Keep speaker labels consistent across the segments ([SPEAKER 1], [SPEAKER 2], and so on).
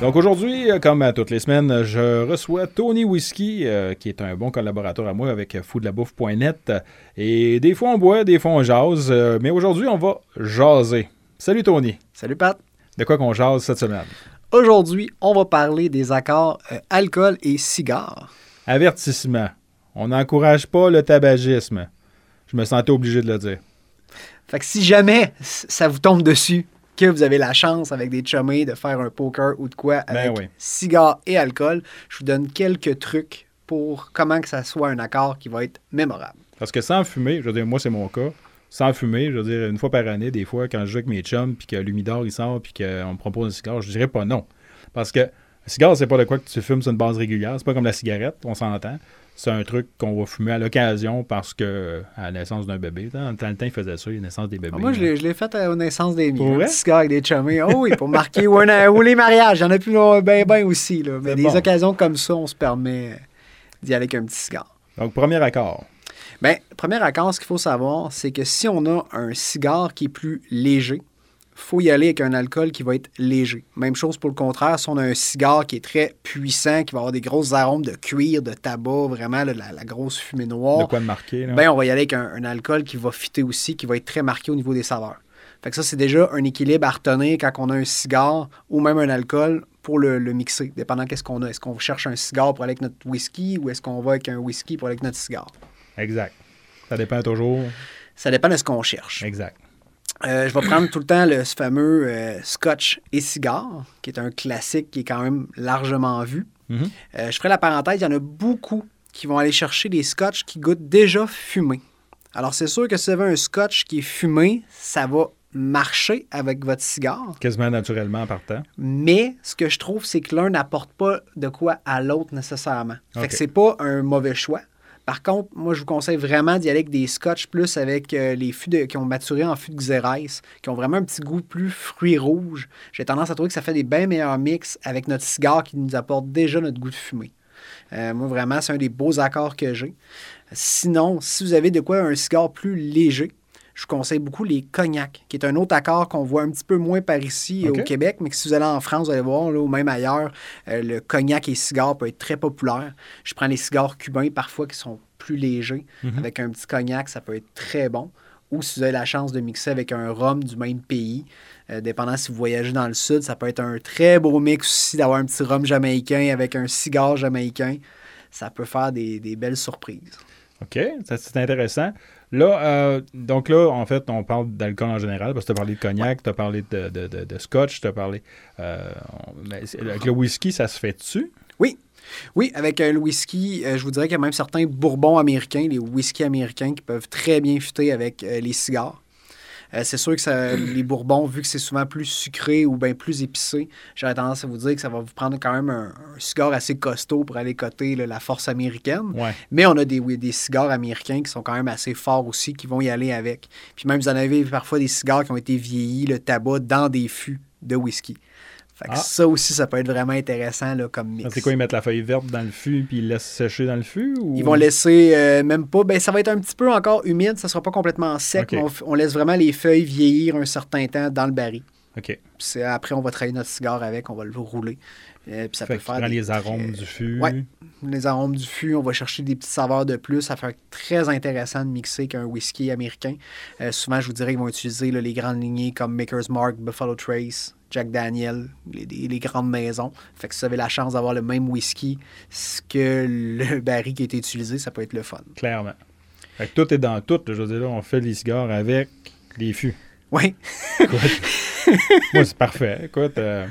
[SPEAKER 1] Donc aujourd'hui, euh, comme à toutes les semaines, je reçois Tony Whisky, euh, qui est un bon collaborateur à moi avec foodlabouffe.net. Et des fois on boit, des fois on jase, euh, mais aujourd'hui on va jaser. Salut Tony.
[SPEAKER 2] Salut Pat.
[SPEAKER 1] De quoi qu'on jase cette semaine?
[SPEAKER 2] Aujourd'hui, on va parler des accords euh, alcool et cigares.
[SPEAKER 1] Avertissement. On n'encourage pas le tabagisme. Je me sentais obligé de le dire.
[SPEAKER 2] Fait que si jamais ça vous tombe dessus, que vous avez la chance avec des chummés de faire un poker ou de quoi avec
[SPEAKER 1] oui.
[SPEAKER 2] cigares et alcool, je vous donne quelques trucs pour comment que ça soit un accord qui va être mémorable.
[SPEAKER 1] Parce que sans fumer, je veux dire, moi c'est mon cas, sans fumer, je veux dire, une fois par année, des fois, quand je joue avec mes chums, puis que l'humidor il sort, puis qu'on me propose un cigare, je dirais pas non. Parce que le cigare, c'est pas de quoi que tu fumes sur une base régulière, c'est pas comme la cigarette, on s'entend. C'est un truc qu'on va fumer à l'occasion parce que à la naissance d'un bébé, dans le temps, ils faisaient ça, la naissance des bébés.
[SPEAKER 2] Ah, moi, je l'ai, je l'ai fait à- aux naissances des miens. Un petit cigare avec des chummés. Oh oui, pour marquer ou, un- ou les mariages. Il y en a plus ben ben aussi. Là. Mais
[SPEAKER 1] C'est
[SPEAKER 2] des
[SPEAKER 1] bon.
[SPEAKER 2] occasions comme ça, on se permet d'y aller avec un petit cigare.
[SPEAKER 1] Donc, premier accord.
[SPEAKER 2] Bien, premier accord, ce qu'il faut savoir, c'est que si on a un cigare qui est plus léger, faut y aller avec un alcool qui va être léger. Même chose pour le contraire, si on a un cigare qui est très puissant, qui va avoir des grosses arômes de cuir, de tabac, vraiment là, la, la grosse fumée
[SPEAKER 1] De
[SPEAKER 2] noire,
[SPEAKER 1] quoi de marquer, là?
[SPEAKER 2] ben, on va y aller avec un, un alcool qui va fitter aussi, qui va être très marqué au niveau des saveurs. Fait que ça, c'est déjà un équilibre à retenir quand on a un cigare ou même un alcool pour le, le mixer, dépendant qu'est-ce qu'on a. Est-ce qu'on cherche un cigare pour aller avec notre whisky ou est-ce qu'on va avec un whisky pour aller avec notre cigare?
[SPEAKER 1] Exact. Ça dépend toujours.
[SPEAKER 2] Ça dépend de ce qu'on cherche.
[SPEAKER 1] Exact.
[SPEAKER 2] Euh, je vais prendre tout le temps le ce fameux euh, Scotch et cigare, qui est un classique qui est quand même largement vu.
[SPEAKER 1] Mhm.
[SPEAKER 2] Euh, je ferai la parenthèse, il y en a beaucoup qui vont aller chercher des scotch qui goûtent déjà fumé. Alors, c'est sûr que si vous avez un scotch qui est fumé, ça va marcher avec votre cigare.
[SPEAKER 1] Quasiment naturellement en partant.
[SPEAKER 2] Mais ce que je trouve, c'est que l'un n'apporte pas de quoi à l'autre nécessairement. Fait que c'est pas un mauvais choix. Par contre, moi, je vous conseille vraiment d'y aller avec des scotch plus avec euh, les fûts qui ont maturé en fût de Xérès, qui ont vraiment un petit goût plus fruits rouges. J'ai tendance à trouver que ça fait des bien meilleurs mix avec notre cigare qui nous apporte déjà notre goût de fumée. Euh, moi, vraiment, c'est un des beaux accords que j'ai. Sinon, si vous avez de quoi un cigare plus léger, je vous conseille beaucoup les cognacs, qui est un autre accord qu'on voit un petit peu moins par ici euh,
[SPEAKER 1] Ok.
[SPEAKER 2] au Québec, mais que si vous allez en France, vous allez voir, là, ou même ailleurs, euh, le cognac et cigare peut être très populaire. Je prends les cigares cubains parfois qui sont plus légers.
[SPEAKER 1] Mhm.
[SPEAKER 2] Avec un petit cognac, ça peut être très bon. Ou si vous avez la chance de mixer avec un rhum du même pays, euh, dépendant si vous voyagez dans le sud, ça peut être un très beau mix aussi d'avoir un petit rhum jamaïcain avec un cigare jamaïcain. Ça peut faire des, des belles surprises.
[SPEAKER 1] OK, ça, c'est intéressant. Là, euh, donc là, en fait, on parle d'alcool en général, parce que tu as parlé de cognac, tu as parlé de, de- de- de scotch, tu as parlé. euh, avec le whisky, ça se fait dessus?
[SPEAKER 2] Oui, avec euh, le whisky, je vous dirais qu'il y a même certains bourbons américains, les whisky américains, qui peuvent très bien fitter avec les cigares. Euh, c'est sûr que ça- les bourbons, vu que c'est souvent plus sucré ou bien plus épicé, j'aurais tendance à vous dire que ça va vous prendre quand même un, un cigare assez costaud pour aller coter là, la force américaine.
[SPEAKER 1] Ouais.
[SPEAKER 2] Mais on a des, oui, des cigares américains qui sont quand même assez forts aussi, qui vont y aller avec. Puis même, vous en avez parfois des cigares qui ont été vieillis, le tabac, dans des fûts de whisky. Fait que
[SPEAKER 1] Ah.
[SPEAKER 2] ça aussi, ça peut être vraiment intéressant là, comme mix.
[SPEAKER 1] C'est quoi, ils mettent la feuille verte dans le fût puis ils laissent sécher dans le fût? Ou...
[SPEAKER 2] Ils vont laisser euh, même pas. Ben, ça va être un petit peu encore humide, ça sera pas complètement sec, mais on, laisse vraiment les feuilles vieillir un certain temps dans le baril.
[SPEAKER 1] OK.
[SPEAKER 2] Puis après, on va travailler notre cigare avec, on va le rouler. Euh, puis ça
[SPEAKER 1] fait
[SPEAKER 2] peut faire des
[SPEAKER 1] les arômes du fût.
[SPEAKER 2] Ouais. les arômes du fût, on va chercher des petites saveurs de plus. Ça fait très intéressant de mixer qu'un whisky américain. Euh, souvent, je vous dirais qu'ils vont utiliser là, les grandes lignées comme Maker's Mark, Buffalo Trace, Jack Daniel, les, grandes maisons. Fait que si vous avez la chance d'avoir le même whisky que le baril qui a été utilisé, ça peut être le fun.
[SPEAKER 1] Clairement. Fait que tout est dans tout. Je veux dire, là, on fait les cigares avec les fûts.
[SPEAKER 2] Oui.
[SPEAKER 1] Moi, c'est parfait. Écoute, euh,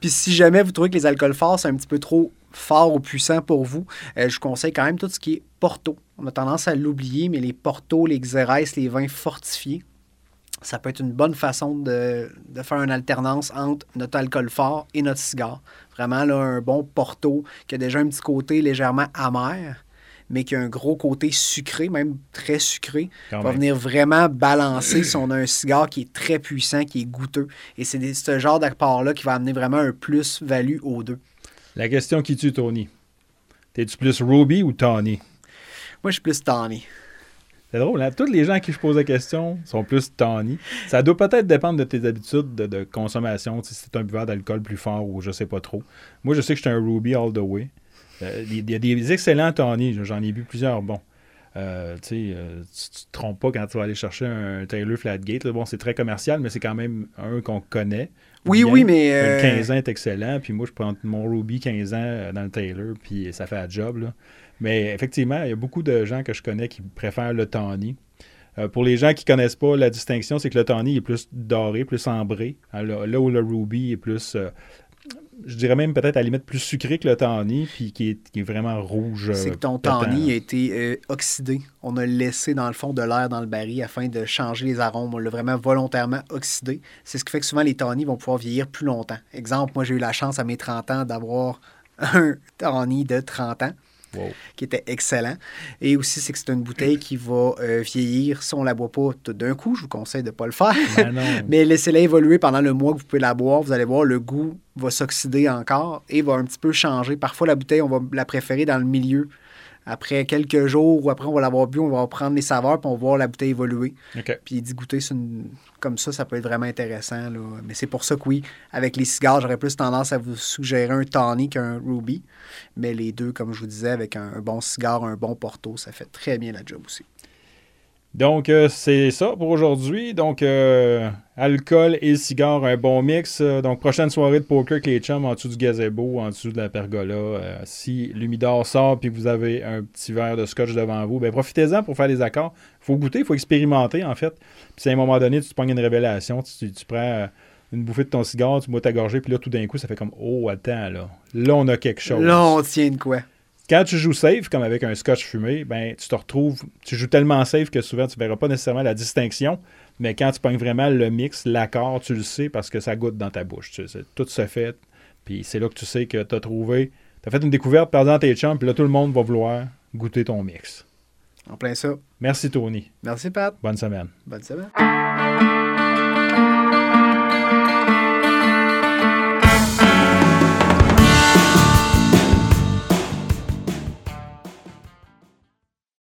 [SPEAKER 2] Puis si jamais vous trouvez que les alcools forts, c'est un petit peu trop fort ou puissant pour vous, euh, je vous conseille quand même tout ce qui est Porto. On a tendance à l'oublier, mais les Porto, les Xérès, les vins fortifiés, ça peut être une bonne façon de, de faire une alternance entre notre alcool fort et notre cigare. Vraiment, là, un bon Porto qui a déjà un petit côté légèrement amer, mais qui a un gros côté sucré, même très sucré,
[SPEAKER 1] quand
[SPEAKER 2] va
[SPEAKER 1] même.
[SPEAKER 2] venir vraiment balancer si on a un cigare qui est très puissant, qui est goûteux. Et c'est ce genre d'apport-là qui va amener vraiment un plus-value aux deux.
[SPEAKER 1] La question qui tue Tony. T'es-tu plus Ruby ou Tawny?
[SPEAKER 2] Moi, je suis plus tanné.
[SPEAKER 1] C'est drôle, hein? Tous les gens à qui je pose la question sont plus tawny. Ça doit peut-être dépendre de tes habitudes de, consommation, si c'est un buveur d'alcool plus fort ou je sais pas trop. Moi, je sais que je suis un Ruby all the way. Euh, il y a des excellents tawny, j'en ai vu plusieurs bons. Euh, tu, ne te trompes pas quand tu vas aller chercher un Taylor Flatgate. Bon, c'est très commercial, mais c'est quand même un qu'on connaît.
[SPEAKER 2] Oui, oui, mais.
[SPEAKER 1] Le 15 ans est excellent. Puis moi, je prends mon Ruby 15 ans dans le Taylor, puis ça fait un job. Là. Mais effectivement, il y a beaucoup de gens que je connais qui préfèrent le Tawny. Euh, pour les gens qui ne connaissent pas la distinction, c'est que le Tawny est plus doré, plus ambré. Là, où le Ruby est plus, euh, je dirais même peut-être à la limite plus sucré que le Tawny, puis qui est, vraiment rouge.
[SPEAKER 2] C'est que ton Tawny a été euh, oxydé. On a laissé dans le fond de l'air dans le baril afin de changer les arômes. On l'a vraiment volontairement oxydé. C'est ce qui fait que souvent les Tawny vont pouvoir vieillir plus longtemps. Exemple, moi j'ai eu la chance à mes 30 ans d'avoir un Tawny de 30 ans qui était excellent. Et aussi, c'est que c'est une bouteille qui va euh, vieillir si on ne la boit pas tout d'un coup. Je vous conseille de ne pas le faire. Ben Mais laissez-la évoluer pendant le mois que vous pouvez la boire. Vous allez voir, le goût va s'oxyder encore et va un petit peu changer. Parfois, la bouteille, on va la préférer dans le milieu après quelques jours ou après on va l'avoir bu, on va prendre les saveurs puis on va voir la bouteille évoluer. Puis d'y goûter comme ça, ça peut être vraiment intéressant. Mais c'est pour ça que oui, avec les cigares, j'aurais plus tendance à vous suggérer un Tawny qu'un Ruby. Mais les deux, comme je vous disais, avec un, un bon cigare, un bon Porto, ça fait très bien la job aussi.
[SPEAKER 1] Donc, euh, c'est ça pour aujourd'hui. Donc, euh, alcool et cigare, un bon mix. Euh, donc, prochaine soirée de poker avec les en dessous du gazebo, en dessous de la pergola. si l'humidor sort et que vous avez un petit verre de scotch devant vous, ben profitez-en pour faire des accords. Il faut goûter, il faut expérimenter, en fait. Puis, à un moment donné, tu te prends une révélation, tu, tu prends une bouffée de ton cigare, tu bois ta gorgée, puis là, tout d'un coup, ça fait comme Oh, attends, là. Là, on a quelque chose.
[SPEAKER 2] Là, on tient de quoi?
[SPEAKER 1] Quand tu joues safe, comme avec un scotch fumé, ben, tu te retrouves, tu joues tellement safe que souvent tu ne verras pas nécessairement la distinction, mais quand tu pognes vraiment le mix, l'accord, tu le sais parce que ça goûte dans ta bouche. Tu sais, tout se fait, puis c'est là que tu sais que tu as trouvé, tu as fait une découverte, par exemple tes chums, puis là tout le monde va vouloir goûter ton mix.
[SPEAKER 2] En plein ça.
[SPEAKER 1] Merci Tony.
[SPEAKER 2] Merci Pat.
[SPEAKER 1] Bonne semaine.
[SPEAKER 2] Bonne semaine.